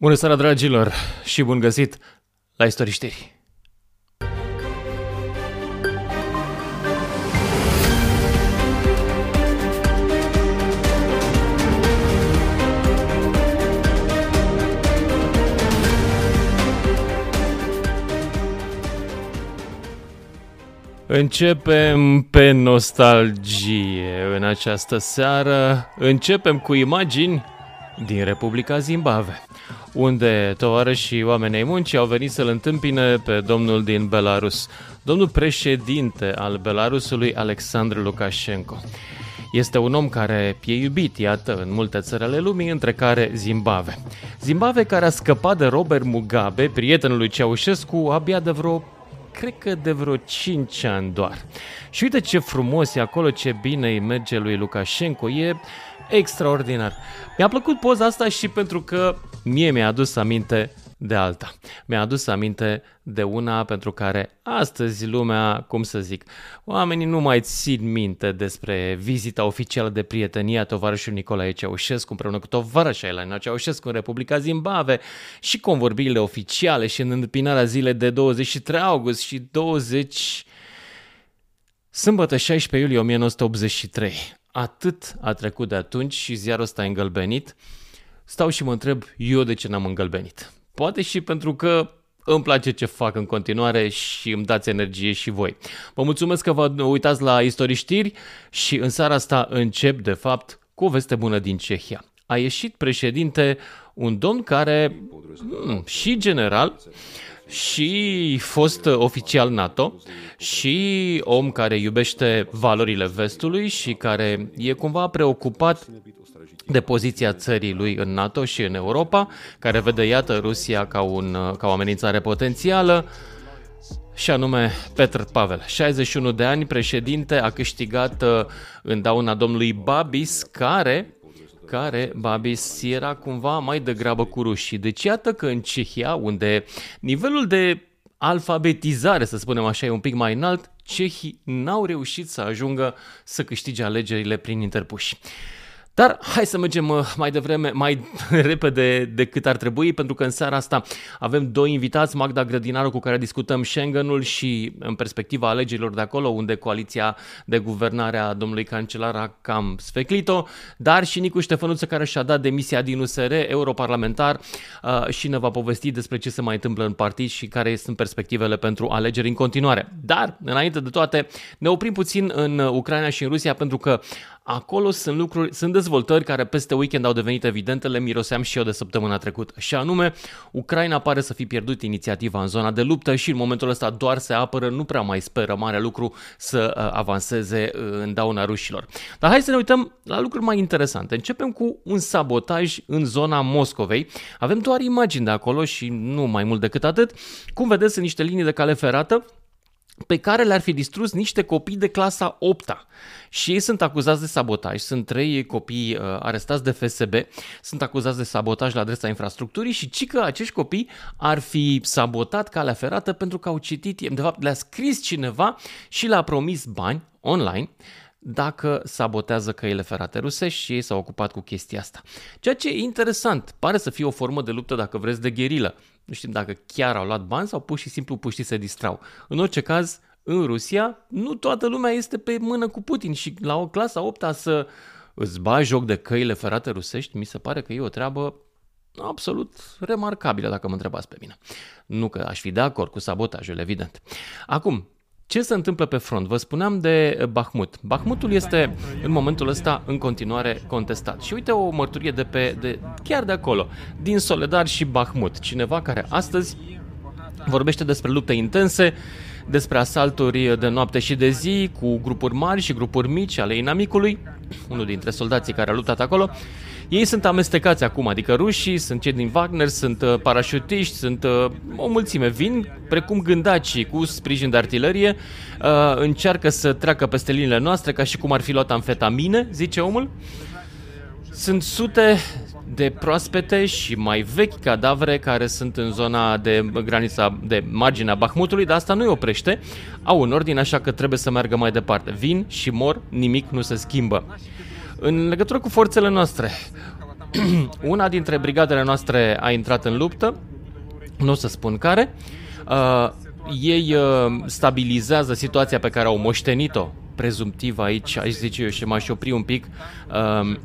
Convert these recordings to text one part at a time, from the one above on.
Bună seara, dragilor, și bun găsit la Istoriștiri! Începem pe nostalgie în această seară. Începem cu imagini din Republica Zimbabwe, unde tovarășii oamenii muncii au venit să-l întâmpine pe domnul din Belarus, domnul președinte al Belarusului, Alexandru Lukashenko. Este un om care e iubit, iată, în multe țări ale lumii, între care Zimbabwe. Zimbabwe care a scăpat de Robert Mugabe, prietenul lui Ceaușescu, abia de vreo cred că de vreo 5 ani doar. Și uite ce frumos e acolo, ce bine îi merge lui Lukashenko, e extraordinar. Mi-a plăcut poza asta și pentru că mie mi-a adus aminte de alta. Mi-a adus aminte de una pentru care astăzi lumea, cum să zic, oamenii nu mai țin minte despre vizita oficială de prietenie a tovarășului Nicolae Ceaușescu împreună cu tovarășa Elena Ceaușescu în Republica Zimbabwe și convorbirile oficiale și în întâmpinarea zilei de 23 august și 20 Sâmbătă 16 iulie 1983. Atât a trecut de atunci și ziarul ăsta îngălbenit. Stau și mă întreb eu de ce n-am îngălbenit. Poate și pentru că îmi place ce fac în continuare și îmi dați energie și voi. Vă mulțumesc că vă uitați la Istorii Știri și în seara asta încep, de fapt, cu o veste bună din Cehia. A ieșit președinte un domn care, hmm, și general, și fost oficial NATO și om care iubește valorile vestului și care e cumva preocupat de poziția țării lui în NATO și în Europa, care vede, iată, Rusia ca, un, ca o amenințare potențială, și anume Petr Pavel. 61 de ani, președinte, a câștigat uh, în dauna domnului Babis, care care Babis era cumva mai degrabă cu rușii. Deci iată că în Cehia, unde nivelul de alfabetizare, să spunem așa, e un pic mai înalt, cehii n-au reușit să ajungă să câștige alegerile prin interpuși. Dar hai să mergem uh, mai devreme, mai repede decât ar trebui, pentru că în seara asta avem doi invitați, Magda Grădinaru cu care discutăm Schengenul și în perspectiva alegerilor de acolo, unde coaliția de guvernare a domnului cancelar a cam sfeclit-o, dar și Nicu Ștefănuță care și-a dat demisia din USR, europarlamentar, uh, și ne va povesti despre ce se mai întâmplă în partid și care sunt perspectivele pentru alegeri în continuare. Dar, înainte de toate, ne oprim puțin în Ucraina și în Rusia, pentru că acolo sunt lucruri, sunt dezvoltări care peste weekend au devenit evidente, le miroseam și eu de săptămâna trecută. Și anume, Ucraina pare să fi pierdut inițiativa în zona de luptă și în momentul ăsta doar se apără, nu prea mai speră mare lucru să uh, avanseze uh, în dauna rușilor. Dar hai să ne uităm la lucruri mai interesante. Începem cu un sabotaj în zona Moscovei. Avem doar imagini de acolo și nu mai mult decât atât. Cum vedeți, sunt niște linii de cale ferată pe care le-ar fi distrus niște copii de clasa 8 -a. Și ei sunt acuzați de sabotaj, sunt trei copii uh, arestați de FSB, sunt acuzați de sabotaj la adresa infrastructurii și ci că acești copii ar fi sabotat calea ferată pentru că au citit, de fapt le-a scris cineva și le-a promis bani online dacă sabotează căile ferate rusești și ei s-au ocupat cu chestia asta. Ceea ce e interesant, pare să fie o formă de luptă, dacă vreți, de gherilă. Nu știm dacă chiar au luat bani sau pur și simplu puștii se distrau. În orice caz, în Rusia, nu toată lumea este pe mână cu Putin și la o clasa 8 să îți bagi joc de căile ferate rusești, mi se pare că e o treabă absolut remarcabilă, dacă mă întrebați pe mine. Nu că aș fi de acord cu sabotajul, evident. Acum, ce se întâmplă pe front? Vă spuneam de Bahmut. Bahmutul este în momentul ăsta în continuare contestat. Și uite o mărturie de pe, de, chiar de acolo, din Soledar și Bahmut. Cineva care astăzi vorbește despre lupte intense, despre asalturi de noapte și de zi cu grupuri mari și grupuri mici ale inamicului, unul dintre soldații care a luptat acolo, ei sunt amestecați acum, adică rușii, sunt cei din Wagner, sunt uh, parașutiști, sunt uh, o mulțime. Vin precum gândacii cu sprijin de artilerie, uh, încearcă să treacă peste liniile noastre ca și cum ar fi luat amfetamine, zice omul. Sunt sute de proaspete și mai vechi cadavre care sunt în zona de granița de marginea Bahmutului, dar asta nu îi oprește. Au un ordin, așa că trebuie să meargă mai departe. Vin și mor, nimic nu se schimbă. În legătură cu forțele noastre, Una dintre brigadele noastre a intrat în luptă, nu o să spun care. Uh, ei uh, stabilizează situația pe care au moștenit-o prezumtiv aici, aici zice eu și m-aș opri un pic, uh,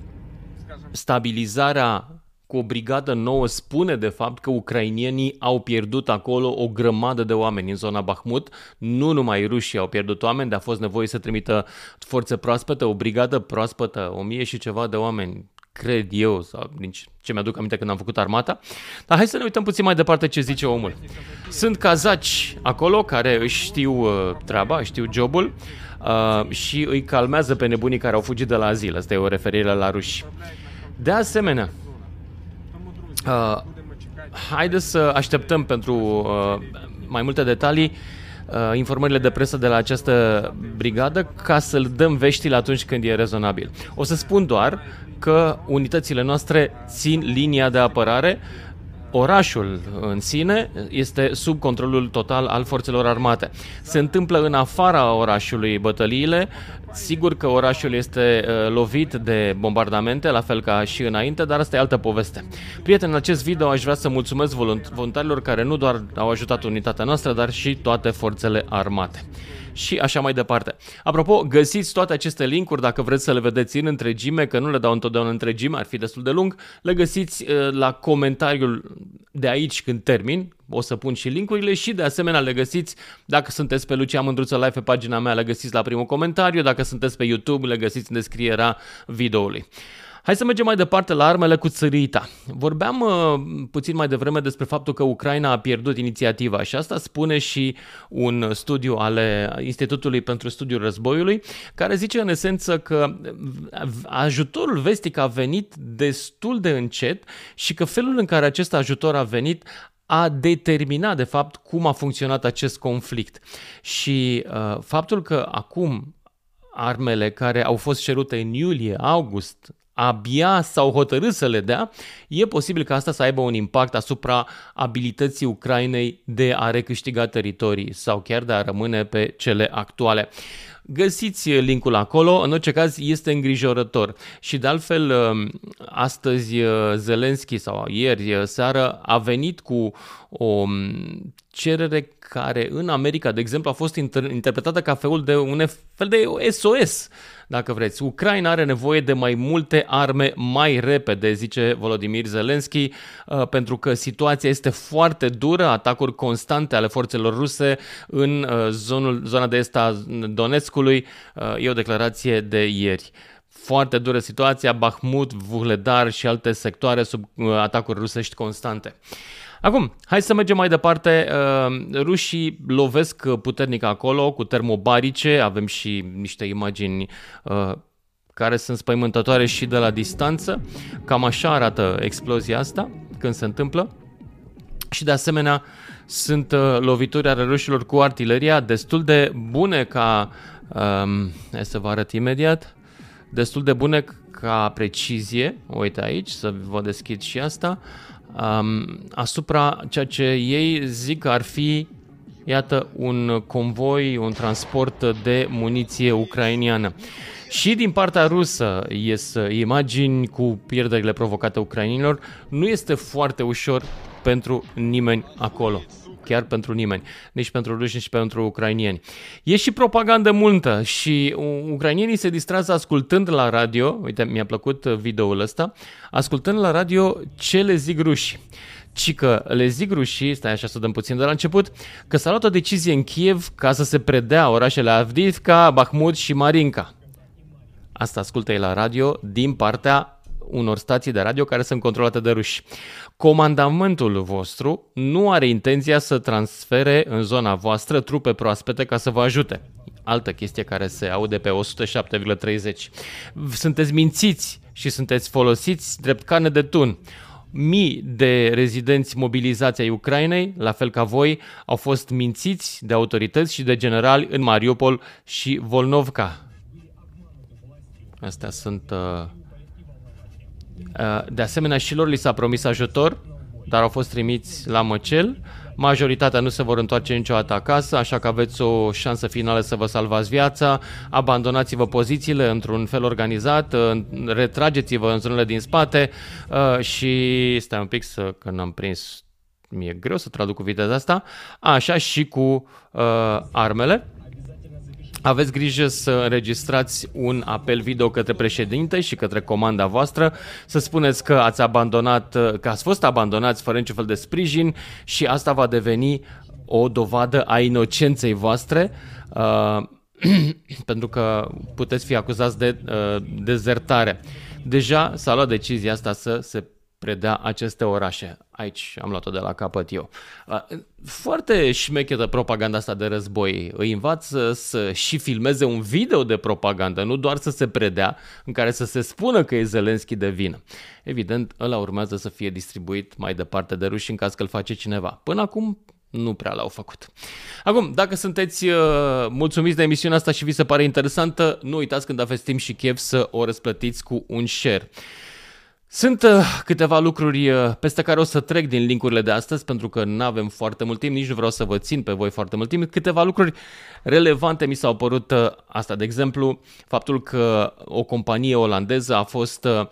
stabilizarea cu o brigadă nouă spune de fapt că ucrainienii au pierdut acolo o grămadă de oameni în zona Bahmut. Nu numai rușii au pierdut oameni, dar a fost nevoie să trimită forțe proaspete, o brigadă proaspătă, o mie și ceva de oameni cred eu, sau din ce mi-aduc aminte când am făcut armata. Dar hai să ne uităm puțin mai departe ce zice omul. Sunt cazaci acolo care își știu uh, treaba, știu jobul uh, și îi calmează pe nebunii care au fugit de la azil. Asta e o referire la ruși. De asemenea, uh, haideți să așteptăm pentru uh, mai multe detalii uh, informările de presă de la această brigadă ca să-l dăm veștile atunci când e rezonabil. O să spun doar că unitățile noastre țin linia de apărare. Orașul în sine este sub controlul total al forțelor armate. Se întâmplă în afara orașului bătăliile. Sigur că orașul este uh, lovit de bombardamente, la fel ca și înainte, dar asta e altă poveste. Prieteni, în acest video aș vrea să mulțumesc voluntarilor care nu doar au ajutat unitatea noastră, dar și toate forțele armate și așa mai departe. Apropo, găsiți toate aceste linkuri dacă vreți să le vedeți în întregime, că nu le dau întotdeauna în întregime, ar fi destul de lung, le găsiți uh, la comentariul de aici când termin, o să pun și linkurile și de asemenea le găsiți dacă sunteți pe Lucia Mândruță Live pe pagina mea, le găsiți la primul comentariu, dacă sunteți pe YouTube, le găsiți în descrierea videoului. Hai să mergem mai departe la armele cu țărita. Vorbeam uh, puțin mai devreme despre faptul că Ucraina a pierdut inițiativa și asta spune și un studiu ale Institutului pentru Studiul Războiului, care zice în esență că ajutorul vestic a venit destul de încet și că felul în care acest ajutor a venit a determinat, de fapt, cum a funcționat acest conflict. Și uh, faptul că acum armele care au fost cerute în iulie, august, abia s-au hotărât să le dea, e posibil ca asta să aibă un impact asupra abilității Ucrainei de a recâștiga teritorii sau chiar de a rămâne pe cele actuale. Găsiți linkul acolo, în orice caz este îngrijorător. Și de altfel, um, astăzi uh, Zelenski sau ieri uh, seară a venit cu o um, cerere care în America, de exemplu, a fost interpretată ca felul de un fel de SOS dacă vreți. Ucraina are nevoie de mai multe arme mai repede, zice Volodymyr Zelensky, uh, pentru că situația este foarte dură, atacuri constante ale forțelor ruse în uh, zonul, zona de est a Donetskului. Uh, e o declarație de ieri foarte dură situația, Bahmut, Vuhledar și alte sectoare sub atacuri rusești constante. Acum, hai să mergem mai departe. Uh, rușii lovesc puternic acolo cu termobarice, avem și niște imagini uh, care sunt spăimântătoare și de la distanță. Cam așa arată explozia asta când se întâmplă. Și de asemenea sunt uh, lovituri ale rușilor cu artileria destul de bune ca... Um, hai să vă arăt imediat. Destul de bune ca precizie. Uite aici, să vă deschid și asta um, asupra ceea ce ei zic că ar fi, iată, un convoi, un transport de muniție ucrainiană. Și din partea rusă ies imagini cu pierderile provocate ucrainilor. Nu este foarte ușor pentru nimeni acolo chiar pentru nimeni, nici pentru ruși, nici pentru ucrainieni. E și propagandă multă și ucrainienii se distrează ascultând la radio, uite, mi-a plăcut videoul ăsta, ascultând la radio ce le zic ruși ci că le zic rușii, stai așa să dăm puțin de la început, că s-a luat o decizie în Kiev ca să se predea orașele Avdivka, Bahmut și Marinka. Asta ascultă ei la radio din partea unor stații de radio care sunt controlate de ruși. Comandamentul vostru nu are intenția să transfere în zona voastră trupe proaspete ca să vă ajute. Altă chestie care se aude pe 107,30. Sunteți mințiți și sunteți folosiți drept carne de tun. Mii de rezidenți mobilizați ai Ucrainei, la fel ca voi, au fost mințiți de autorități și de generali în Mariupol și Volnovka. Astea sunt uh, Uh, de asemenea, și lor li s-a promis ajutor, dar au fost trimiți la măcel. majoritatea nu se vor întoarce niciodată acasă, așa că aveți o șansă finală să vă salvați viața, abandonați-vă pozițiile într-un fel organizat, retrageți-vă în zonele din spate uh, și stai un pic să, că n-am prins, mi-e greu să traduc cu viteza asta, așa și cu uh, armele aveți grijă să înregistrați un apel video către președinte și către comanda voastră, să spuneți că ați abandonat, că ați fost abandonați fără niciun fel de sprijin și asta va deveni o dovadă a inocenței voastre, uh, pentru că puteți fi acuzați de uh, dezertare. Deja s-a luat decizia asta să se predea aceste orașe. Aici am luat-o de la capăt eu. Foarte șmechetă propaganda asta de război. Îi învață să și filmeze un video de propagandă, nu doar să se predea, în care să se spună că e Zelenski de vină. Evident, ăla urmează să fie distribuit mai departe de ruși în caz că îl face cineva. Până acum, nu prea l-au făcut. Acum, dacă sunteți uh, mulțumiți de emisiunea asta și vi se pare interesantă, nu uitați când aveți timp și chef să o răsplătiți cu un share. Sunt uh, câteva lucruri uh, peste care o să trec din linkurile de astăzi pentru că nu avem foarte mult timp, nici nu vreau să vă țin pe voi foarte mult timp. Câteva lucruri relevante mi s-au părut uh, asta, de exemplu, faptul că o companie olandeză a fost uh,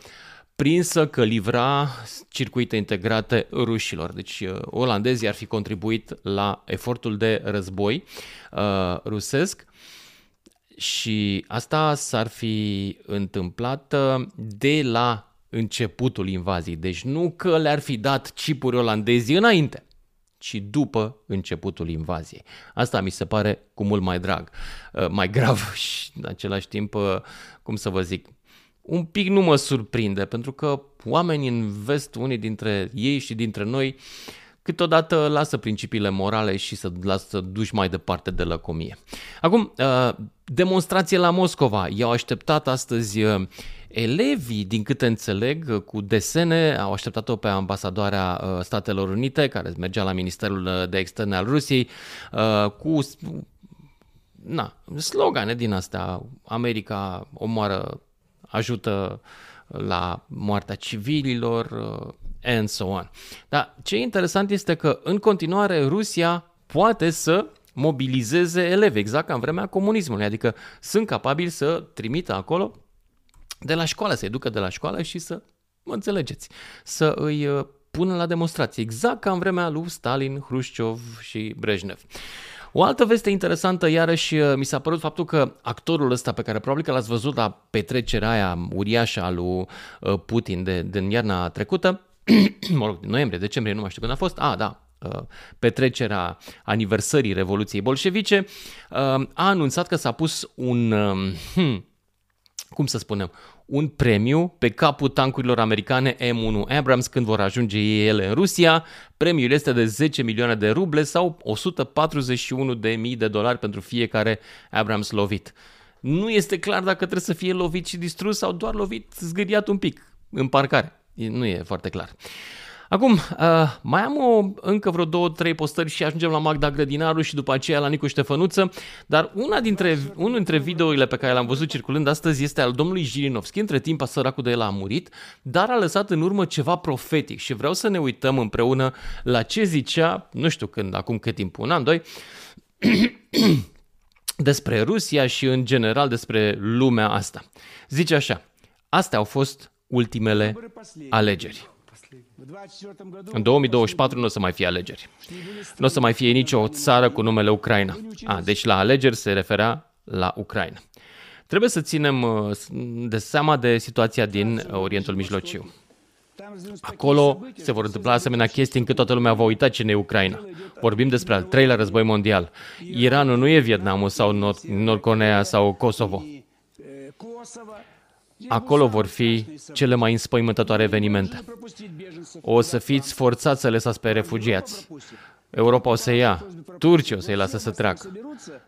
prinsă că livra circuite integrate rușilor. Deci uh, olandezii ar fi contribuit la efortul de război uh, rusesc și asta s-ar fi întâmplat uh, de la începutul invaziei. Deci nu că le-ar fi dat chipuri olandezii înainte, ci după începutul invaziei. Asta mi se pare cu mult mai drag, uh, mai grav și în același timp, uh, cum să vă zic, un pic nu mă surprinde, pentru că oamenii în vest, unii dintre ei și dintre noi, câteodată lasă principiile morale și să lasă duși mai departe de lăcomie. Acum, uh, demonstrație la Moscova. I-au așteptat astăzi Elevii, din câte înțeleg, cu desene, au așteptat-o pe ambasadoarea uh, Statelor Unite, care mergea la Ministerul uh, de Externe al Rusiei, uh, cu na, slogane din astea. America omoară, ajută la moartea civililor, and so on. Dar ce e interesant este că în continuare Rusia poate să mobilizeze elevi, exact ca în vremea comunismului, adică sunt capabili să trimită acolo de la școală, să-i ducă de la școală și să, mă înțelegeți, să îi uh, pună la demonstrație, exact ca în vremea lui Stalin, Hrușciov și Brejnev. O altă veste interesantă, iarăși, uh, mi s-a părut faptul că actorul ăsta pe care probabil că l-ați văzut la petrecerea aia uriașă a lui uh, Putin de, din iarna trecută, mă rog, noiembrie, decembrie, nu mai știu când a fost, a, da, petrecerea aniversării Revoluției Bolșevice, a anunțat că s-a pus un, hmm, cum să spunem, un premiu pe capul tancurilor americane M1 Abrams când vor ajunge ele în Rusia. Premiul este de 10 milioane de ruble sau 141 de mii de dolari pentru fiecare Abrams lovit. Nu este clar dacă trebuie să fie lovit și distrus sau doar lovit zgâriat un pic în parcare. Nu e foarte clar. Acum, uh, mai am o, încă vreo două, trei postări și ajungem la Magda Grădinaru și după aceea la Nicu Ștefănuță, dar una dintre, unul dintre videourile pe care le-am văzut circulând astăzi este al domnului Jirinovski. Între timp, a săracul de el a murit, dar a lăsat în urmă ceva profetic și vreau să ne uităm împreună la ce zicea, nu știu când, acum cât timp, un an, doi, despre Rusia și în general despre lumea asta. Zice așa, astea au fost ultimele alegeri. În 2024 nu o să mai fie alegeri. Nu o să mai fie nicio țară cu numele Ucraina. A, deci la alegeri se referea la Ucraina. Trebuie să ținem uh, de seama de situația din uh, Orientul Mijlociu. Acolo se vor întâmpla asemenea chestii încât toată lumea va uita cine e Ucraina. Vorbim despre al treilea război mondial. Iranul nu e Vietnamul sau Nord Corea sau Kosovo. Acolo vor fi cele mai înspăimântătoare evenimente. O să fiți forțați să lăsați pe refugiați. Europa o să ia, Turcia o să-i lasă să treacă.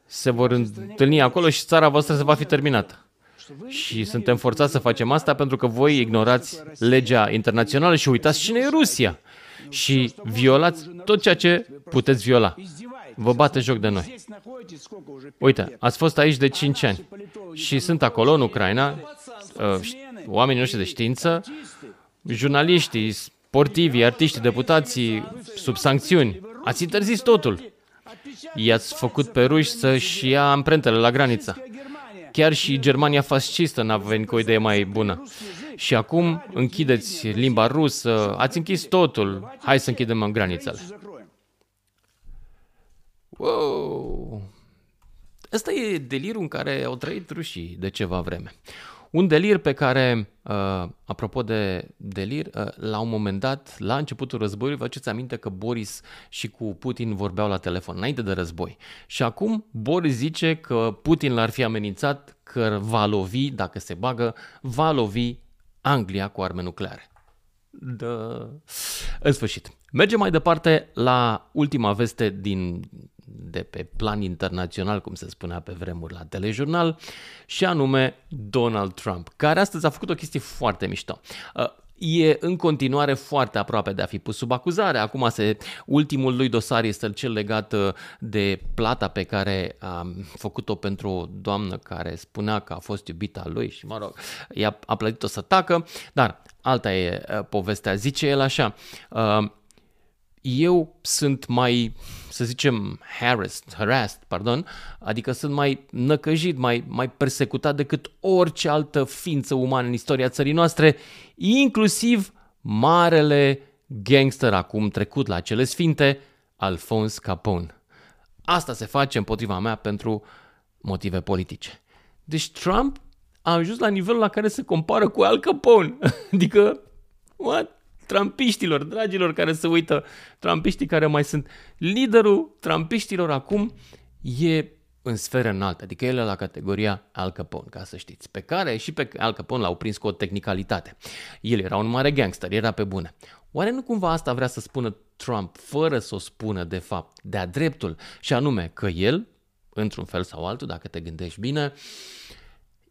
Se vor întâlni acolo și țara voastră se va fi terminată. Și suntem forțați să facem asta pentru că voi ignorați legea internațională și uitați cine e Rusia. Și violați tot ceea ce puteți viola. Vă bate joc de noi. Uite, ați fost aici de 5 ani și sunt acolo în Ucraina uh, oamenii noștri de știință, jurnaliștii, sportivii, artiștii, deputații sub sancțiuni. Ați interzis totul. I-ați făcut pe ruși să-și ia amprentele la graniță. Chiar și Germania fascistă n-a venit cu o idee mai bună. Și acum închideți limba rusă, ați închis totul, hai să închidem granițele. Wow! Ăsta e delirul în care au trăit rușii de ceva vreme. Un delir pe care, uh, apropo de delir, uh, la un moment dat, la începutul războiului, vă aduceți aminte că Boris și cu Putin vorbeau la telefon, înainte de război. Și acum Boris zice că Putin l-ar fi amenințat că va lovi, dacă se bagă, va lovi Anglia cu arme nucleare. Da. În sfârșit. Mergem mai departe la ultima veste din de pe plan internațional, cum se spunea pe vremuri la telejurnal, și anume Donald Trump, care astăzi a făcut o chestie foarte mișto. Uh, e în continuare foarte aproape de a fi pus sub acuzare. Acum se, ultimul lui dosar este cel legat uh, de plata pe care a făcut-o pentru o doamnă care spunea că a fost iubita lui și, mă rog, i-a a plătit-o să tacă, dar alta e uh, povestea. Zice el așa, eu sunt mai, să zicem, harassed, harassed pardon, adică sunt mai năcăjit, mai, mai persecutat decât orice altă ființă umană în istoria țării noastre, inclusiv marele gangster acum trecut la cele sfinte, Alphonse Capone. Asta se face împotriva mea pentru motive politice. Deci Trump a ajuns la nivelul la care se compară cu Al Capone. adică, what? Trampiștilor, dragilor care se uită, trampiștii care mai sunt. Liderul trampiștilor acum e în sferă înaltă, adică el e la categoria Al Capone, ca să știți, pe care și pe Al Capone l-au prins cu o tehnicalitate. El era un mare gangster, era pe bune. Oare nu cumva asta vrea să spună Trump, fără să o spună de fapt, de-a dreptul, și anume că el, într-un fel sau altul, dacă te gândești bine,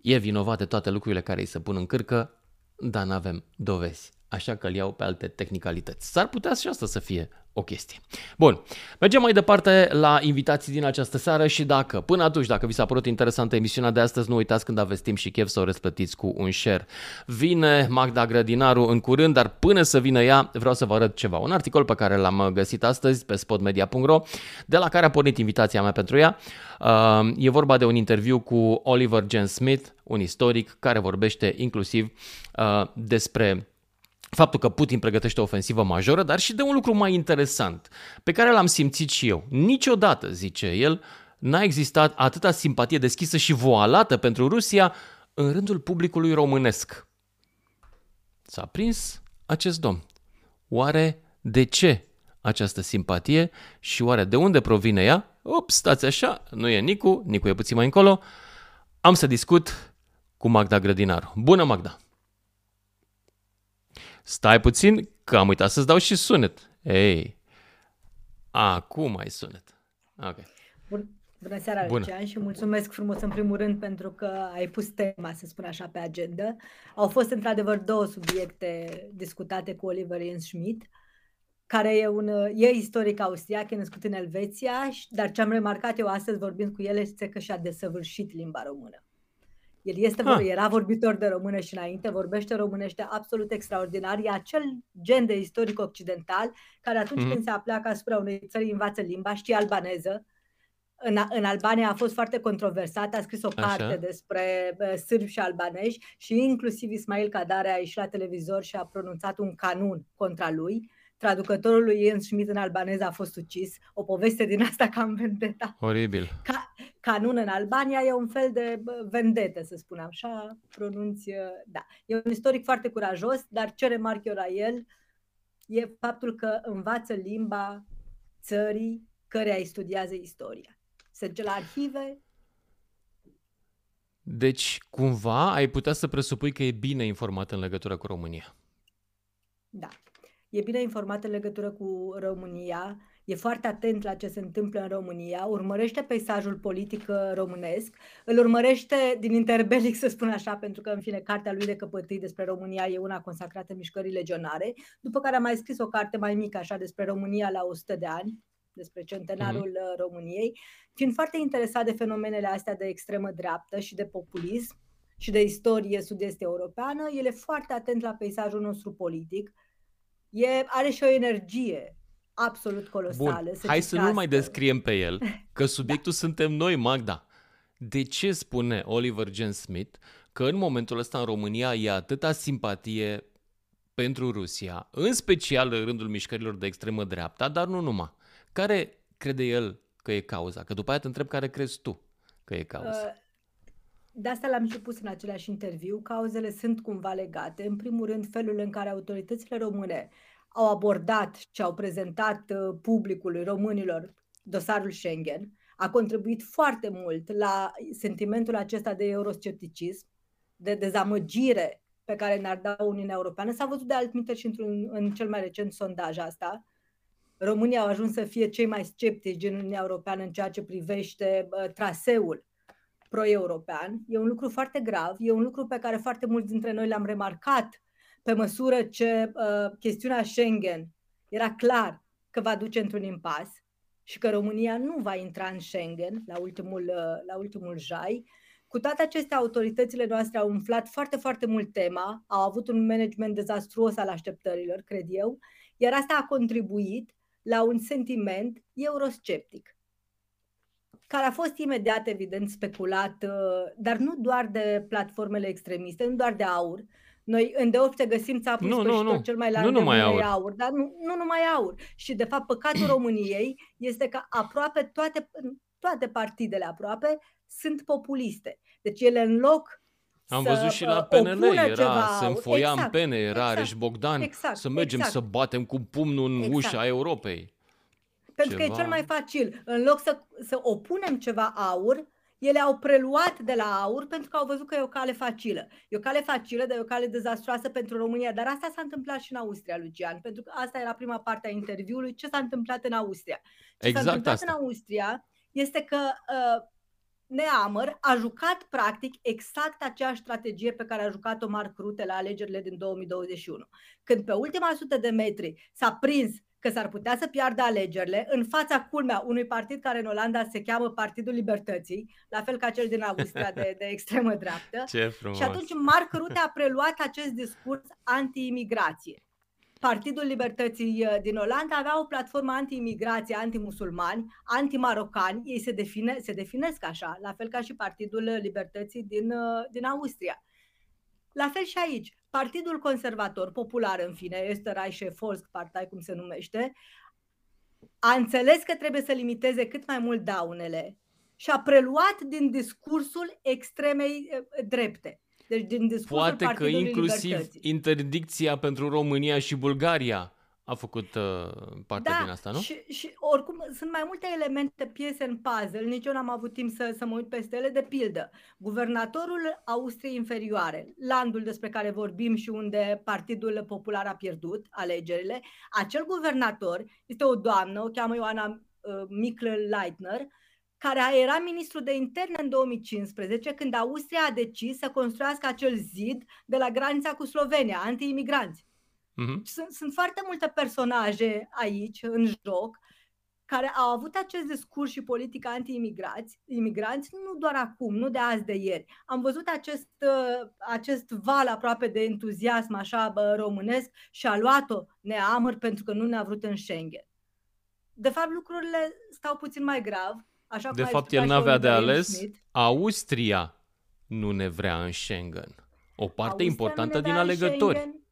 e vinovat de toate lucrurile care îi se pun în cârcă, dar nu avem dovezi așa că îl iau pe alte tehnicalități. S-ar putea și asta să fie o chestie. Bun, mergem mai departe la invitații din această seară și dacă, până atunci, dacă vi s-a părut interesantă emisiunea de astăzi, nu uitați când aveți timp și chef să o răsplătiți cu un share. Vine Magda Grădinaru în curând, dar până să vină ea, vreau să vă arăt ceva. Un articol pe care l-am găsit astăzi pe spotmedia.ro, de la care a pornit invitația mea pentru ea. Uh, e vorba de un interviu cu Oliver Jen Smith, un istoric care vorbește inclusiv uh, despre faptul că Putin pregătește o ofensivă majoră, dar și de un lucru mai interesant, pe care l-am simțit și eu. Niciodată, zice el, n-a existat atâta simpatie deschisă și voalată pentru Rusia în rândul publicului românesc. S-a prins acest domn. Oare de ce această simpatie și oare de unde provine ea? Ups, stați așa, nu e Nicu, Nicu e puțin mai încolo. Am să discut cu Magda Grădinaru. Bună, Magda! Stai puțin că am uitat să-ți dau și sunet. Ei, acum ai sunet. Ok. Bun. Bună seara, Bună. Lucian, și mulțumesc frumos în primul rând pentru că ai pus tema, să spun așa, pe agenda. Au fost într-adevăr două subiecte discutate cu Oliver Jens Schmidt, care e, un, e istoric austriac, e născut în Elveția, dar ce am remarcat eu astăzi vorbind cu el este că și-a desăvârșit limba română. El este, ah. era vorbitor de română și înainte, vorbește românește absolut extraordinar. E acel gen de istoric occidental care atunci mm-hmm. când se apleacă asupra unei țări învață limba, știe albaneză. În, în Albania a fost foarte controversat, a scris o carte Așa. despre uh, sârbi și albanești și inclusiv Ismail Kadare a ieșit la televizor și a pronunțat un canun contra lui traducătorul lui Jens Schmidt în albaneză a fost ucis. O poveste din asta cam vendeta. Oribil. Ca, canun în Albania e un fel de vendete, să spunem așa, pronunți, da. E un istoric foarte curajos, dar ce remarc eu la el e faptul că învață limba țării care îi studiază istoria. Se duce la arhive. Deci, cumva, ai putea să presupui că e bine informat în legătură cu România. Da e bine informat în legătură cu România, e foarte atent la ce se întâmplă în România, urmărește peisajul politic uh, românesc, îl urmărește din interbelic, să spun așa, pentru că, în fine, cartea lui de căpătâi despre România e una consacrată mișcării legionare, după care a mai scris o carte mai mică, așa, despre România la 100 de ani, despre centenarul mm-hmm. României, fiind foarte interesat de fenomenele astea de extremă dreaptă și de populism și de istorie sud-est europeană, el e foarte atent la peisajul nostru politic, e, are și o energie absolut colosale. Bun, să hai să nu mai descriem pe el, că subiectul da. suntem noi, Magda. De ce spune Oliver Jen Smith că în momentul ăsta în România e atâta simpatie pentru Rusia, în special în rândul mișcărilor de extremă dreapta, dar nu numai. Care crede el că e cauza? Că după aia te întreb care crezi tu că e cauza. Uh, de asta l-am și pus în același interviu. Cauzele sunt cumva legate. În primul rând, felul în care autoritățile române au abordat și au prezentat uh, publicului românilor dosarul Schengen a contribuit foarte mult la sentimentul acesta de euroscepticism, de dezamăgire pe care ne-ar da Uniunea Europeană. S-a văzut de altminte și într-un, în cel mai recent sondaj asta. România au ajuns să fie cei mai sceptici din Uniunea Europeană în ceea ce privește uh, traseul pro-european. E un lucru foarte grav, e un lucru pe care foarte mulți dintre noi l-am remarcat pe măsură ce uh, chestiunea Schengen era clar că va duce într-un impas și că România nu va intra în Schengen la ultimul, uh, la ultimul jai. Cu toate acestea, autoritățile noastre au umflat foarte, foarte mult tema, au avut un management dezastruos al așteptărilor, cred eu, iar asta a contribuit la un sentiment eurosceptic, care a fost imediat, evident, speculat, uh, dar nu doar de platformele extremiste, nu doar de aur, noi îndeopște găsim țapul nu, nu, nu. cel mai larg nu numai aur. aur, dar nu, nu numai aur. Și de fapt păcatul României este că aproape toate, toate partidele aproape sunt populiste. Deci ele în loc am văzut și la PNL, era, se înfoia exact, în pene, era exact, Areș Bogdan, exact, să mergem exact. să batem cu pumnul în exact. ușa Europei. Pentru ceva. că e cel mai facil. În loc să, să opunem ceva aur, ele au preluat de la aur pentru că au văzut că e o cale facilă. E o cale facilă, dar e o cale dezastroasă pentru România. Dar asta s-a întâmplat și în Austria, Lucian, pentru că asta era prima parte a interviului. Ce s-a întâmplat în Austria? Ce exact s-a întâmplat asta. în Austria este că uh, Neamăr a jucat practic exact aceeași strategie pe care a jucat-o Marc Rute la alegerile din 2021. Când pe ultima sută de metri s-a prins că s-ar putea să piardă alegerile în fața culmea unui partid care în Olanda se cheamă Partidul Libertății, la fel ca cel din Austria de, de extremă dreaptă. Ce frumos. Și atunci Marc Rutte a preluat acest discurs anti-imigrație. Partidul Libertății uh, din Olanda avea o platformă anti-imigrație, anti-musulmani, anti-marocani, ei se, define, se definesc așa, la fel ca și Partidul Libertății din, uh, din Austria. La fel și aici. Partidul Conservator, popular în fine, este Reiche Volk Partei, cum se numește, a înțeles că trebuie să limiteze cât mai mult daunele și a preluat din discursul extremei eh, drepte. Deci din discursul Poate că inclusiv Libertății. interdicția pentru România și Bulgaria a făcut uh, parte da, din asta, nu? Și, și oricum sunt mai multe elemente, piese în puzzle, nici eu n-am avut timp să, să mă uit peste ele, de pildă. Guvernatorul Austriei Inferioare, landul despre care vorbim și unde Partidul Popular a pierdut alegerile, acel guvernator este o doamnă, o cheamă Ioana uh, Mikl-Leitner, care era ministru de interne în 2015, când Austria a decis să construiască acel zid de la granița cu Slovenia, anti-imigranți. Uh-huh. Sunt, sunt foarte multe personaje aici, în joc, care au avut acest discurs și politică anti-imigranți, imigranți, nu doar acum, nu de azi, de ieri. Am văzut acest, uh, acest val aproape de entuziasm așa bă, românesc și a luat-o neamăr pentru că nu ne-a vrut în Schengen. De fapt, lucrurile stau puțin mai grav. Așa de fapt, el n-avea de ales. Smith. Austria nu ne vrea în Schengen. O parte Austria importantă din alegători. Schengen,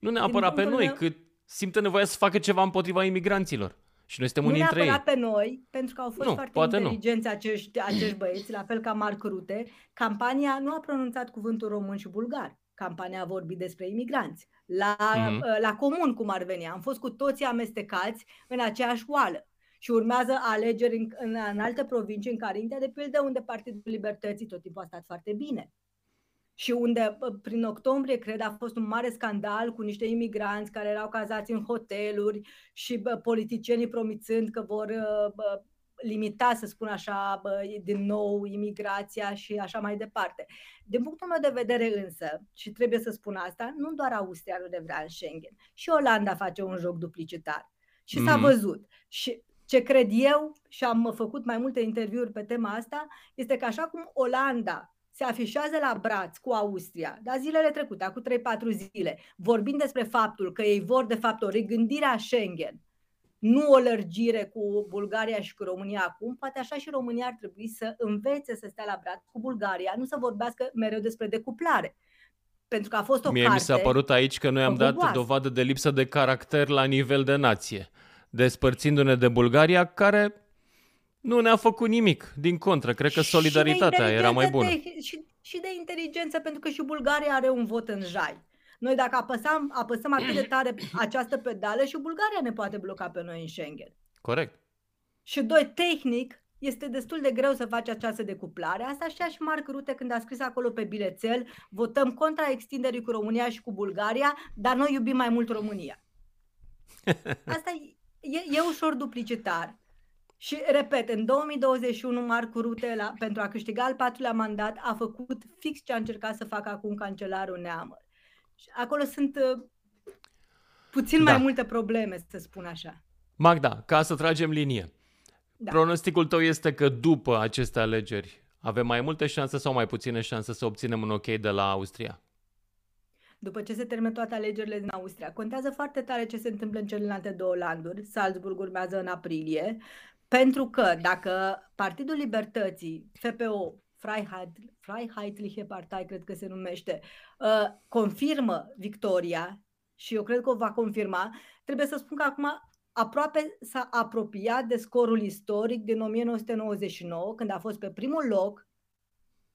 nu neapărat pe noi, meu... cât simte nevoia să facă ceva împotriva imigranților. Și noi suntem nu unii dintre ei. pe noi, pentru că au fost nu, foarte inteligenți nu. acești, acești băieți, la fel ca Marc Rute. Campania nu a pronunțat cuvântul român și bulgar. Campania a vorbit despre imigranți. La, mm-hmm. la comun, cum ar veni. Am fost cu toții amestecați în aceeași oală. Și urmează alegeri în, în, în alte provincii, în Carintia, de pildă, unde Partidul Libertății tot timpul a stat foarte bine și unde prin octombrie, cred, a fost un mare scandal cu niște imigranți care erau cazați în hoteluri și bă, politicienii promițând că vor bă, limita, să spun așa, bă, din nou imigrația și așa mai departe. Din punctul meu de vedere însă, și trebuie să spun asta, nu doar Austria nu de vrea în Schengen, și Olanda face un joc duplicitar. Și mm. s-a mhm. văzut. Și ce cred eu, și am făcut mai multe interviuri pe tema asta, este că așa cum Olanda se afișează la braț cu Austria, dar zilele trecute, cu 3-4 zile, vorbind despre faptul că ei vor de fapt o regândire a Schengen, nu o lărgire cu Bulgaria și cu România acum, poate așa și România ar trebui să învețe să stea la braț cu Bulgaria, nu să vorbească mereu despre decuplare. Pentru că a fost o Mie carte mi s-a părut aici că noi am dat buboasă. dovadă de lipsă de caracter la nivel de nație, despărțindu-ne de Bulgaria, care nu ne-a făcut nimic. Din contră, cred că Și de solidaritatea era mai bună. inteligență, Și, și de inteligență, pentru că și Bulgaria are un vot în jai. Noi dacă apăsăm, apăsăm atât de tare această pedală și Bulgaria ne poate bloca pe noi în Schengen. Corect. Și doi, tehnic, este destul de greu să faci această decuplare. Asta știa și Marc Rute când a scris acolo pe bilețel, votăm contra extinderii cu România și cu Bulgaria, dar noi iubim mai mult România. Asta e, e, e ușor duplicitar. Și, repet, în 2021, Marcu Rute, la, pentru a câștiga al patrulea mandat, a făcut fix ce a încercat să facă acum cancelarul Neamăr. Și acolo sunt uh, puțin Da. mai multe probleme, să spun așa. Magda, ca să tragem linie, Da. pronosticul tău este că după aceste alegeri avem mai multe șanse sau mai puține șanse să obținem un ok de la Austria? După ce se termină toate alegerile din Austria, contează foarte tare ce se întâmplă în celelalte două landuri. Salzburg urmează în aprilie, pentru că dacă Partidul Libertății, FPO, Freiheit- Freiheitliche Partei, cred că se numește, uh, confirmă victoria, și eu cred că o va confirma, trebuie să spun că acum aproape s-a apropiat de scorul istoric din 1999, când a fost pe primul loc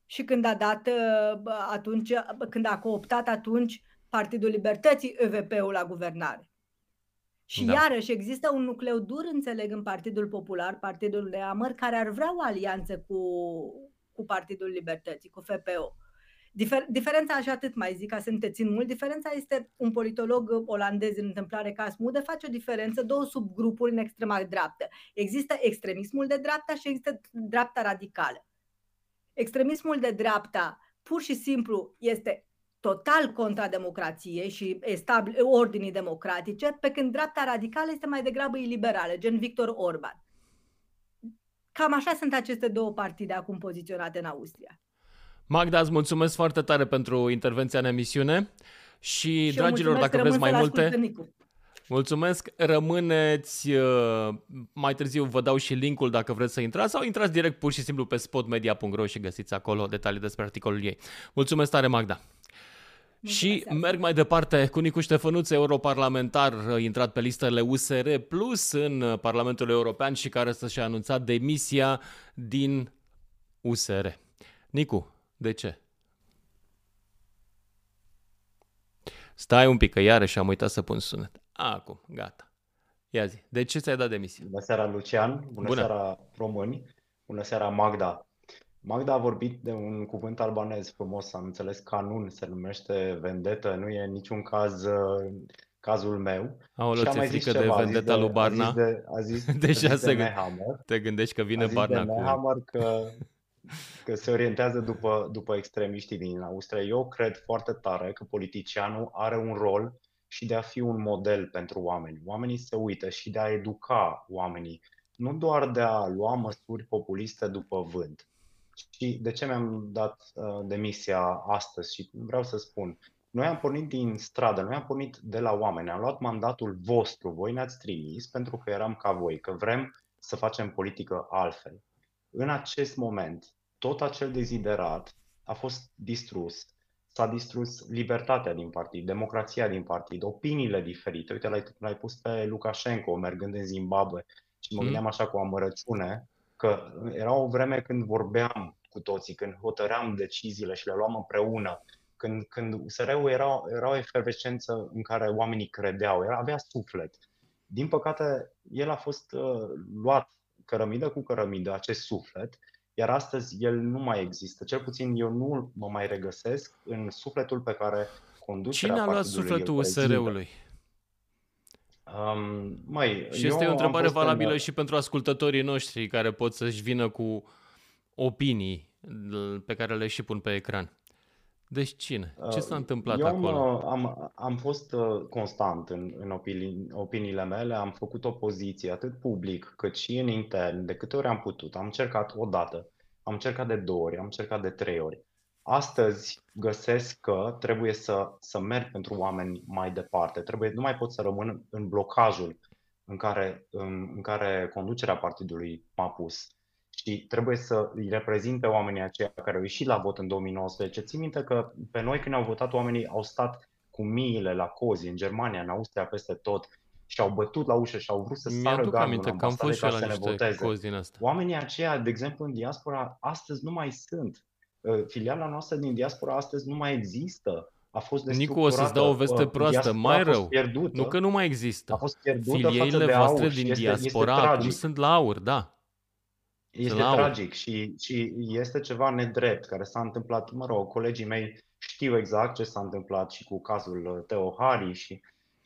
și când a dat uh, bă, atunci, bă, când a cooptat atunci Partidul Libertății ÖVP-ul la guvernare. Și Da. da. iarăși există un nucleu dur, înțeleg, în Partidul Popular, Partidul de Amăr, care ar vrea o alianță cu, cu Partidul Libertății, cu FPO. Difer- diferența, și atât mai zic, ca să nu te țin mult, diferența este un politolog olandez în întâmplare ca Smude, face o diferență, două subgrupuri în extrema dreaptă. Există extremismul de dreapta și există dreapta radicală. Extremismul de dreapta pur și simplu este total contra democrației și establ- ordinii democratice, pe când dreapta radicală este mai degrabă iliberală, gen Victor Orban. Cam așa sunt aceste două partide acum poziționate în Austria. Magda, îți mulțumesc foarte tare pentru intervenția în emisiune și, Și eu dragilor, mulțumesc, dacă vreți mai rămân să-l ascult multe, pe Nicu. mulțumesc, rămâneți, uh, mai târziu vă dau și linkul dacă vreți să intrați sau intrați direct pur și simplu pe spotmedia.ro și găsiți acolo detalii despre articolul ei. Mulțumesc tare, Magda! Și Mulțumesc, merg mai departe cu Nicu Ștefănuț, europarlamentar uh, intrat pe listele USR Plus în uh, Parlamentul European și care să și-a anunțat demisia din USR. Nicu, de ce? Stai un pic, că iarăși am uitat să pun sunet. Acum, gata. Ia zi, de ce ți-ai dat demisia? Bună seara, Lucian. Bună, Bună. seara, români. Bună seara, Magda. Magda a vorbit de un cuvânt albanez frumos, am înțeles, canun, se numește vendetă, nu e în niciun caz uh, cazul meu. Aoleu, Și a ți-e mai zis frică de ceva, a zis vendeta de- lui Barna? A zis de, a zis, Deja a zis se de gând- Nehammer. Te gândești că vine A zis Barna de cu... Nehammer că, că se orientează după, după extremiștii din Austria. Eu cred foarte tare că politicianul are un rol și de a fi un model pentru oameni. Oamenii se uită și de a educa oamenii, nu doar de a lua măsuri populiste după vânt. Și de ce mi-am dat uh, demisia astăzi? Și vreau să spun, noi am pornit din stradă, noi am pornit de la oameni, am luat mandatul vostru, voi ne-ați trimis pentru că eram ca voi, că vrem să facem politică altfel. În acest moment, tot acel deziderat a fost distrus. S-a distrus libertatea din partid, democrația din partid, opiniile diferite. Uite, l-ai, l-ai pus pe Lukashenko mergând în Zimbabwe și mă Mm. gândeam așa cu amărăciune că era o vreme când vorbeam cu toții, când hotăream deciziile și le luam împreună, când, când USR-ul era, era o efervescență în care oamenii credeau, era, avea suflet. Din păcate, el a fost uh, luat cărămidă cu cărămidă, acest suflet, iar astăzi el nu mai există. Cel puțin eu nu mă mai regăsesc în sufletul pe care conducerea Cine a luat partidului sufletul îl prezintă. USR-ului? Um, măi, Și eu este o am întrebare fost în- valabilă și pentru ascultătorii noștri care pot să-și vină cu opinii l- pe care le și pun pe ecran. Deci cine? Ce s-a Uh, întâmplat eu am, acolo? uh, Am, am fost uh, constant în, în opinii, opiniile mele, am făcut opoziție atât public cât și în intern, de câte ori am putut. Am încercat o dată, am încercat de două ori, am încercat de trei ori. Astăzi găsesc că trebuie să, să merg pentru oameni mai departe. Trebuie, nu mai pot să rămân în blocajul în care, în, în care conducerea partidului m-a pus și trebuie să îi reprezint pe oamenii aceia care au ieșit la vot în 2019. Țin minte că pe noi când au votat oamenii au stat cu miile la cozi în Germania, în Austria, peste tot și au bătut la ușă și au vrut să sară gardul aminte că am fost și la niște voteze. cozi din asta. Oamenii aceia, de exemplu, în diaspora, astăzi nu mai sunt. Uh, filiala noastră din diaspora astăzi nu mai există. A fost Nicu, o să-ți dau o veste uh, proastă, mai rău. Pierdută, nu că nu mai există. A fost Filiile voastre din este, diaspora este acum sunt la aur, da. Este la tragic și, și este ceva nedrept care s-a întâmplat. Mă rog, colegii mei știu exact ce s-a întâmplat și cu cazul uh, Teo Hari și,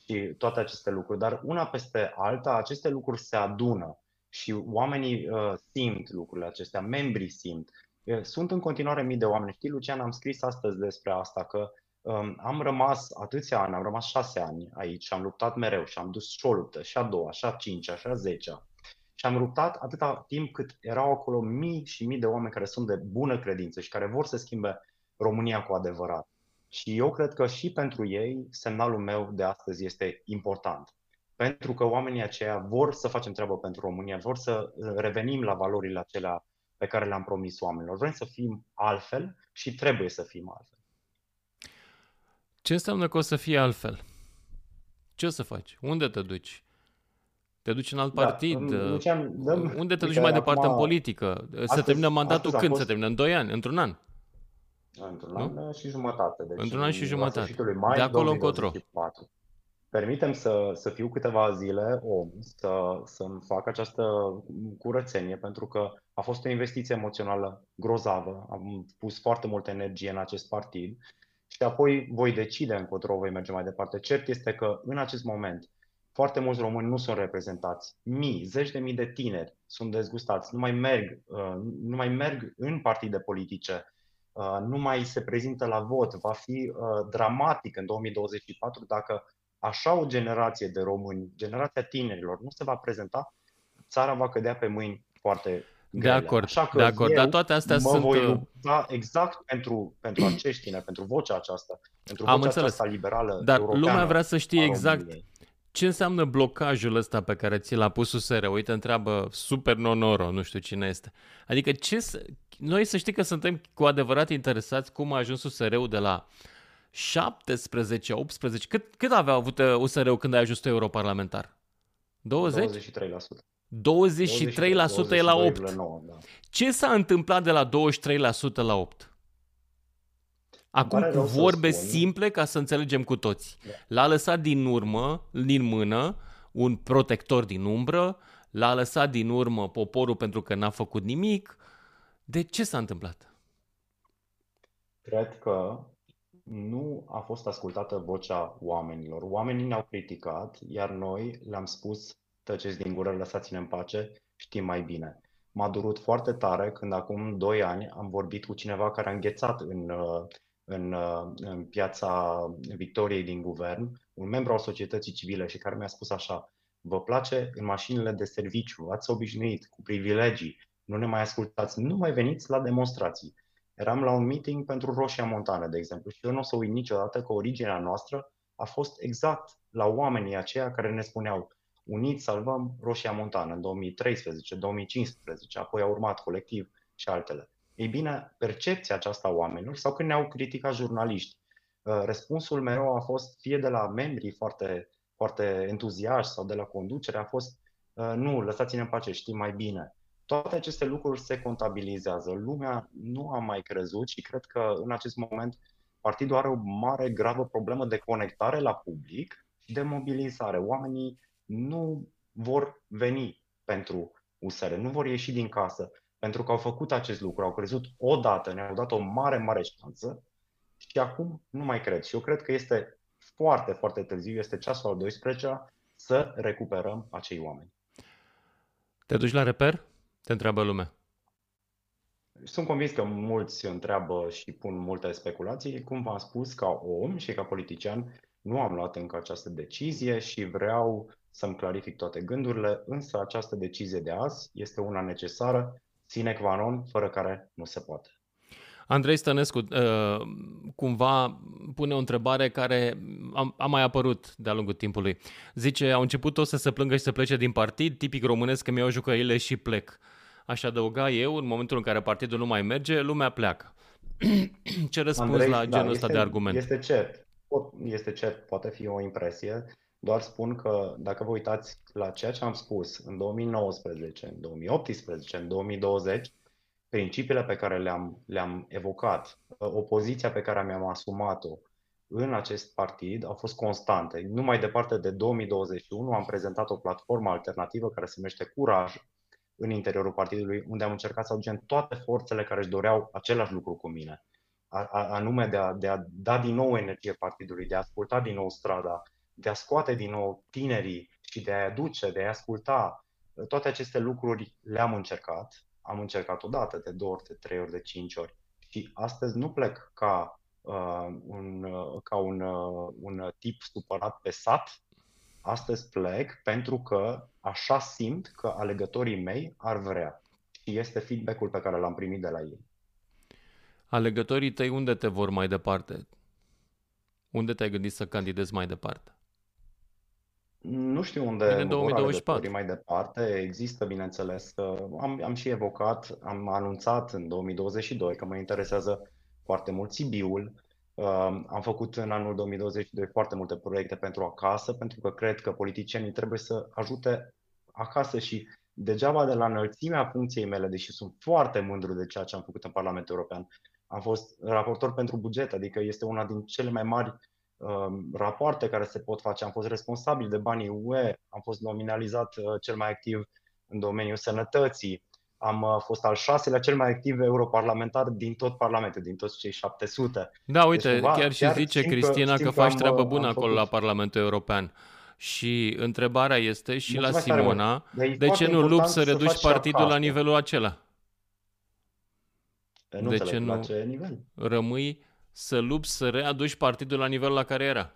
și toate aceste lucruri, dar una peste alta, aceste lucruri se adună și oamenii uh, simt lucrurile acestea, membrii simt. Uh, sunt în continuare mii de oameni. Știi, Lucian, am scris astăzi despre asta, că um, am rămas atâția ani, am rămas șase ani aici și am luptat mereu și am dus și o luptă, și a doua, și a cincea, și a zecea. Și am luptat atâta timp cât erau acolo mii și mii de oameni care sunt de bună credință și care vor să schimbe România cu adevărat. Și eu cred că și pentru ei semnalul meu de astăzi este important. Pentru că oamenii aceia vor să facem treabă pentru România, vor să revenim la valorile acelea pe care le-am promis oamenilor. Vrem să fim altfel și trebuie să fim altfel. Ce înseamnă că o să fie altfel? Ce o să faci? Unde te duci? Te duci în alt da, partid? Lucian, dăm, unde te duci mai departe acum, în politică? Se termină mandatul când? Fost... Se termină în 2 ani? Într-un an? Într-un nu? an și jumătate. Deci Într-un an și jumătate. Mai de acolo încotro. Permitem să, să fiu câteva zile om, să, să-mi fac această curățenie, pentru că a fost o investiție emoțională grozavă. Am pus foarte multă energie în acest partid și apoi voi decide încotro voi merge mai departe. Cert este că în acest moment foarte mulți români nu sunt reprezentați. Mii, zeci de mii de tineri sunt dezgustați, nu mai merg, uh, nu mai merg în partide politice, uh, nu mai se prezintă la vot. Va fi uh, dramatic în 2024 dacă așa o generație de români, generația tinerilor, nu se va prezenta, țara va cădea pe mâini foarte de acord, Așa că de acord, dar toate astea mă sunt... voi lupta exact pentru, pentru acești tineri, pentru vocea aceasta, pentru vocea Am înțeles. aceasta liberală Dar lumea vrea să știe exact ce înseamnă blocajul ăsta pe care ți l-a pus USR? Uite, întreabă Super Nonoro, nu știu cine este. Adică ce să... noi să știi că suntem cu adevărat interesați cum a ajuns USR-ul de la 17, 18... Cât, cât avea avut USR-ul când a ajuns europarlamentar? 20? 23%. 23%, 23% e la 8. 9, da. Ce s-a întâmplat de la 23% la 8? Acum cu vorbe simple ca să înțelegem cu toți. Da. L-a lăsat din urmă, din mână, un protector din umbră, l-a lăsat din urmă poporul pentru că n-a făcut nimic. De ce s-a întâmplat? Cred că nu a fost ascultată vocea oamenilor. Oamenii ne-au criticat, iar noi le-am spus tăceți din gură, lăsați-ne în pace, știm mai bine. M-a durut foarte tare când acum 2 ani am vorbit cu cineva care a înghețat în uh, în, uh, în piața Victoriei din guvern, un membru al societății civile și care mi-a spus așa, vă place în mașinile de serviciu, ați obișnuit cu privilegii, nu ne mai ascultați, nu mai veniți la demonstrații. Eram la un meeting pentru Roșia Montană, de exemplu, și eu nu o să uit niciodată că originea noastră a fost exact la oamenii aceia care ne spuneau uniți salvăm Roșia Montană în 2013, 2015, apoi a urmat colectiv și altele. Ei bine, percepția aceasta a oamenilor sau când ne-au criticat jurnaliști, uh, răspunsul meu a fost fie de la membrii foarte, foarte entuziaști sau de la conducere, a fost uh, nu, lăsați-ne în pace, știm mai bine. Toate aceste lucruri se contabilizează. Lumea nu a mai crezut și cred că în acest moment partidul are o mare, gravă problemă de conectare la public și de mobilizare. Oamenii nu vor veni pentru USR, nu vor ieși din casă pentru că au făcut acest lucru, au crezut odată, ne-au dat o mare, mare șansă și acum nu mai cred. Și eu cred că este foarte, foarte târziu, este ceasul al 12 să recuperăm acei oameni. Te duci la reper? Te întreabă lumea. Sunt convins că mulți întreabă și pun multe speculații. Cum v-am spus, ca om și ca politician, nu am luat încă această decizie și vreau să-mi clarific toate gândurile, însă această decizie de azi este una necesară sine qua non, fără care nu se poate. Andrei Stănescu uh, cumva pune o întrebare care a, a mai apărut de-a lungul timpului. Zice, au început toți să se plângă și să plece din partid, tipic românesc că mi-au jucările și plec. Aș adăuga eu, în momentul în care partidul nu mai merge, lumea pleacă. Ce răspuns Andrei, la da, genul da, ăsta este, de argument? Este cert. Este cert, poate fi o impresie. Doar spun că dacă vă uitați la ceea ce am spus în 2019, în 2018, în 2020, principiile pe care le-am, le-am evocat, opoziția pe care mi-am asumat-o în acest partid au fost constante. Nu mai departe de 2021 am prezentat o platformă alternativă care se numește Curaj în interiorul partidului, unde am încercat să aducem toate forțele care își doreau același lucru cu mine, anume de a, de a da din nou energie partidului, de a asculta din nou strada, de a scoate din nou tinerii și de a-i aduce, de a-i asculta. Toate aceste lucruri le-am încercat. Am încercat odată, de două ori, de trei ori, de cinci ori. Și astăzi nu plec ca uh, un, uh, ca un, uh, un tip supărat pe sat. Astăzi plec pentru că așa simt că alegătorii mei ar vrea. Și este feedback-ul pe care l-am primit de la ei. Alegătorii tăi unde te vor mai departe? Unde te-ai gândit să candidezi mai departe? Nu știu unde Bine, 2024. mai departe. Există, bineînțeles, am, am și evocat, am anunțat în 2022 că mă interesează foarte mult Sibiul. Am făcut în anul 2022 foarte multe proiecte pentru acasă, pentru că cred că politicienii trebuie să ajute acasă și degeaba de la înălțimea funcției mele, deși sunt foarte mândru de ceea ce am făcut în Parlamentul European. Am fost raportor pentru buget, adică este una din cele mai mari Um, rapoarte care se pot face. Am fost responsabil de banii UE, am fost nominalizat uh, cel mai activ în domeniul sănătății, am uh, fost al șaselea cel mai activ europarlamentar din tot Parlamentul, din toți cei 700. Da, uite, deci, chiar și chiar zice Cristina că, că faci treabă uh, bună acolo făcut. la Parlamentul European. Și întrebarea este și Mulțumesc la Simona, de ce nu lupți să reduci partidul la nivelul acela? Nu de ce nu la ce nivel? rămâi să lupți să readuci partidul la nivelul la care era.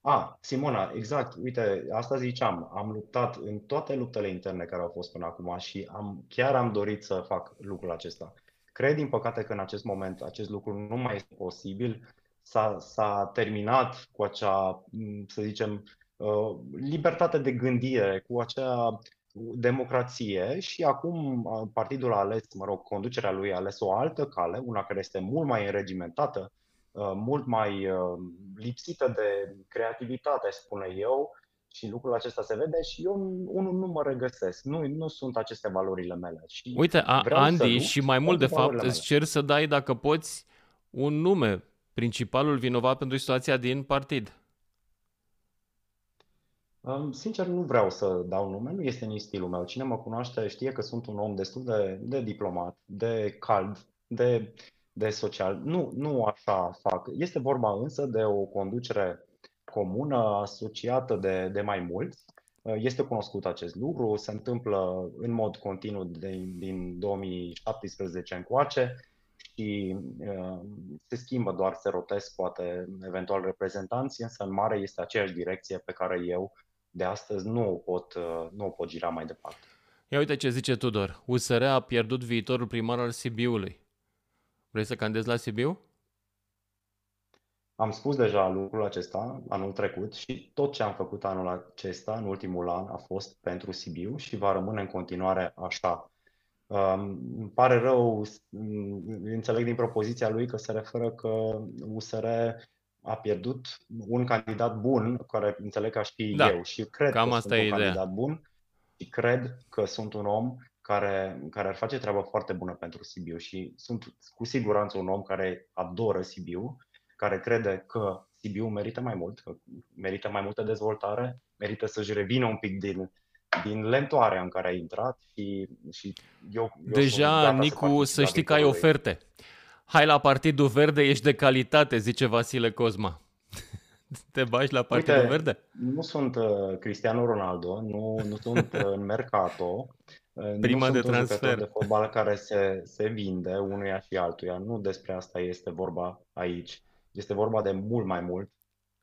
A, Simona, exact. Uite, asta ziceam. Am luptat în toate luptele interne care au fost până acum și am, chiar am dorit să fac lucrul acesta. Cred, din păcate, că în acest moment acest lucru nu mai este posibil. S-a, s-a terminat cu acea, să zicem, uh, libertate de gândire, cu acea democrație și acum partidul a ales, mă rog, conducerea lui a ales o altă cale, una care este mult mai înregimentată, mult mai lipsită de creativitate, spune eu, și lucrul acesta se vede și eu unul nu mă regăsesc. Nu, nu sunt aceste valorile mele. Și Uite, a, Andy, și mai mult de fapt îți cer să dai, dacă poți, un nume, principalul vinovat pentru situația din partid. Sincer, nu vreau să dau nume, nu este nici stilul meu. Cine mă cunoaște știe că sunt un om destul de, de diplomat, de cald, de, de social. Nu, nu așa fac. Este vorba însă de o conducere comună, asociată de, de mai mulți. Este cunoscut acest lucru, se întâmplă în mod continuu de, din 2017 încoace și uh, se schimbă doar, se rotesc poate eventual reprezentanții, însă în mare este aceeași direcție pe care eu de astăzi nu o pot, uh, nu o pot gira mai departe. Ia uite ce zice Tudor. USR a pierdut viitorul primar al Sibiului. Vrei să candezi la Sibiu? Am spus deja lucrul acesta anul trecut și tot ce am făcut anul acesta, în ultimul an, a fost pentru Sibiu și va rămâne în continuare așa. Um, îmi pare rău, înțeleg din propoziția lui că se referă că USR a pierdut un candidat bun, care înțeleg că aș fi da, eu și cred cam că asta sunt e un ideea. candidat bun și cred că sunt un om care, care ar face treaba foarte bună pentru Sibiu și sunt cu siguranță un om care adoră Sibiu, care crede că Sibiu merită mai mult, că merită mai multă dezvoltare, merită să-și revină un pic din, din lentoarea în care a intrat și, și eu, eu Deja, Nicu, să, să știi că ai oferte. Hai la Partidul Verde, ești de calitate, zice Vasile Cosma. Te bagi la Partidul Uite, Verde? Nu sunt uh, Cristiano Ronaldo, nu, nu sunt uh, în Mercato, uh, Prima nu de sunt transfer. Un de fotbal care se, se vinde unuia și altuia. Nu despre asta este vorba aici. Este vorba de mult mai mult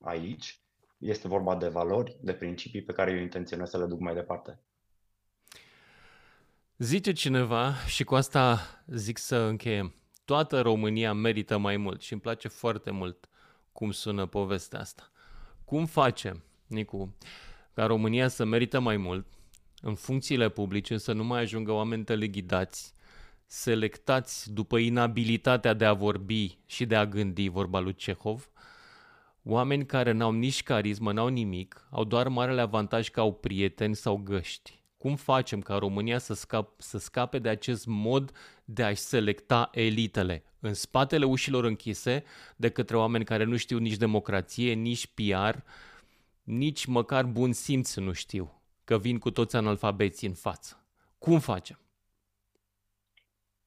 aici. Este vorba de valori, de principii pe care eu intenționez să le duc mai departe. Zice cineva, și cu asta zic să încheiem, Toată România merită mai mult și îmi place foarte mult cum sună povestea asta. Cum facem, Nicu, ca România să merită mai mult în funcțiile publice, să nu mai ajungă oameni teleghidați, selectați după inabilitatea de a vorbi și de a gândi, vorba lui Cehov, oameni care n-au nici carismă, n-au nimic, au doar marele avantaj că au prieteni sau găști. Cum facem ca România să, scap, să scape de acest mod de a-și selecta elitele? În spatele ușilor închise de către oameni care nu știu nici democrație, nici PR, nici măcar bun simț nu știu, că vin cu toți analfabeții în față. Cum facem?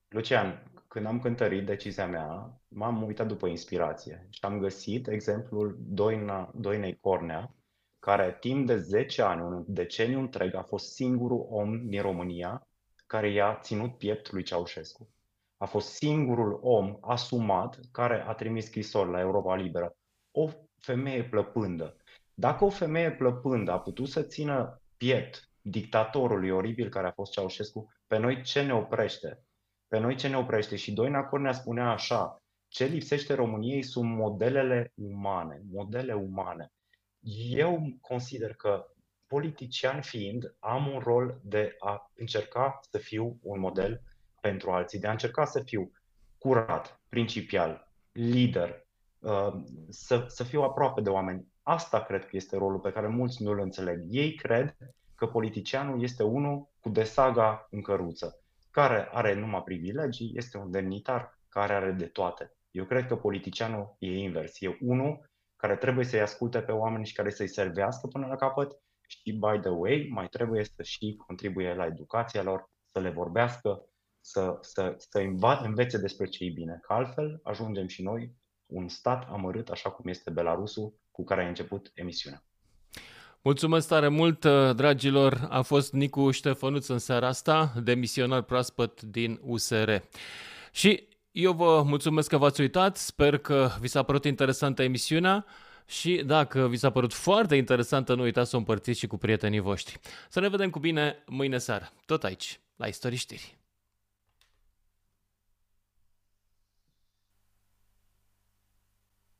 Lucian, când am cântărit decizia mea, m-am uitat după inspirație și am găsit exemplul Doina, Doinei Cornea, care timp de 10 ani, un deceniu întreg, a fost singurul om din România care i-a ținut piept lui Ceaușescu. A fost singurul om asumat care a trimis scrisori la Europa Liberă. O femeie plăpândă. Dacă o femeie plăpândă a putut să țină piept dictatorului oribil care a fost Ceaușescu, pe noi ce ne oprește? Pe noi ce ne oprește? Și Doina Cornea spunea așa, ce lipsește României sunt modelele umane, modele umane. Eu consider că politician fiind, am un rol de a încerca să fiu un model pentru alții, de a încerca să fiu curat, principial, lider, uh, să, să fiu aproape de oameni. Asta cred că este rolul pe care mulți nu îl înțeleg. Ei cred că politicianul este unul cu desaga în căruță, care are numai privilegii, este un demnitar care are de toate. Eu cred că politicianul e invers. E unul care trebuie să-i asculte pe oameni și care să-i servească până la capăt și, by the way, mai trebuie să și contribuie la educația lor, să le vorbească, să, să, să învețe despre ce e bine. Că altfel ajungem și noi un stat amărât, așa cum este Belarusul, cu care a început emisiunea. Mulțumesc tare mult, dragilor! A fost Nicu Ștefănuț în seara asta, demisionar proaspăt din USR. Și eu vă mulțumesc că v-ați uitat, sper că vi s-a părut interesantă emisiunea și dacă vi s-a părut foarte interesantă, nu uitați să o împărțiți și cu prietenii voștri. Să ne vedem cu bine mâine seară, tot aici, la Istorii Știri.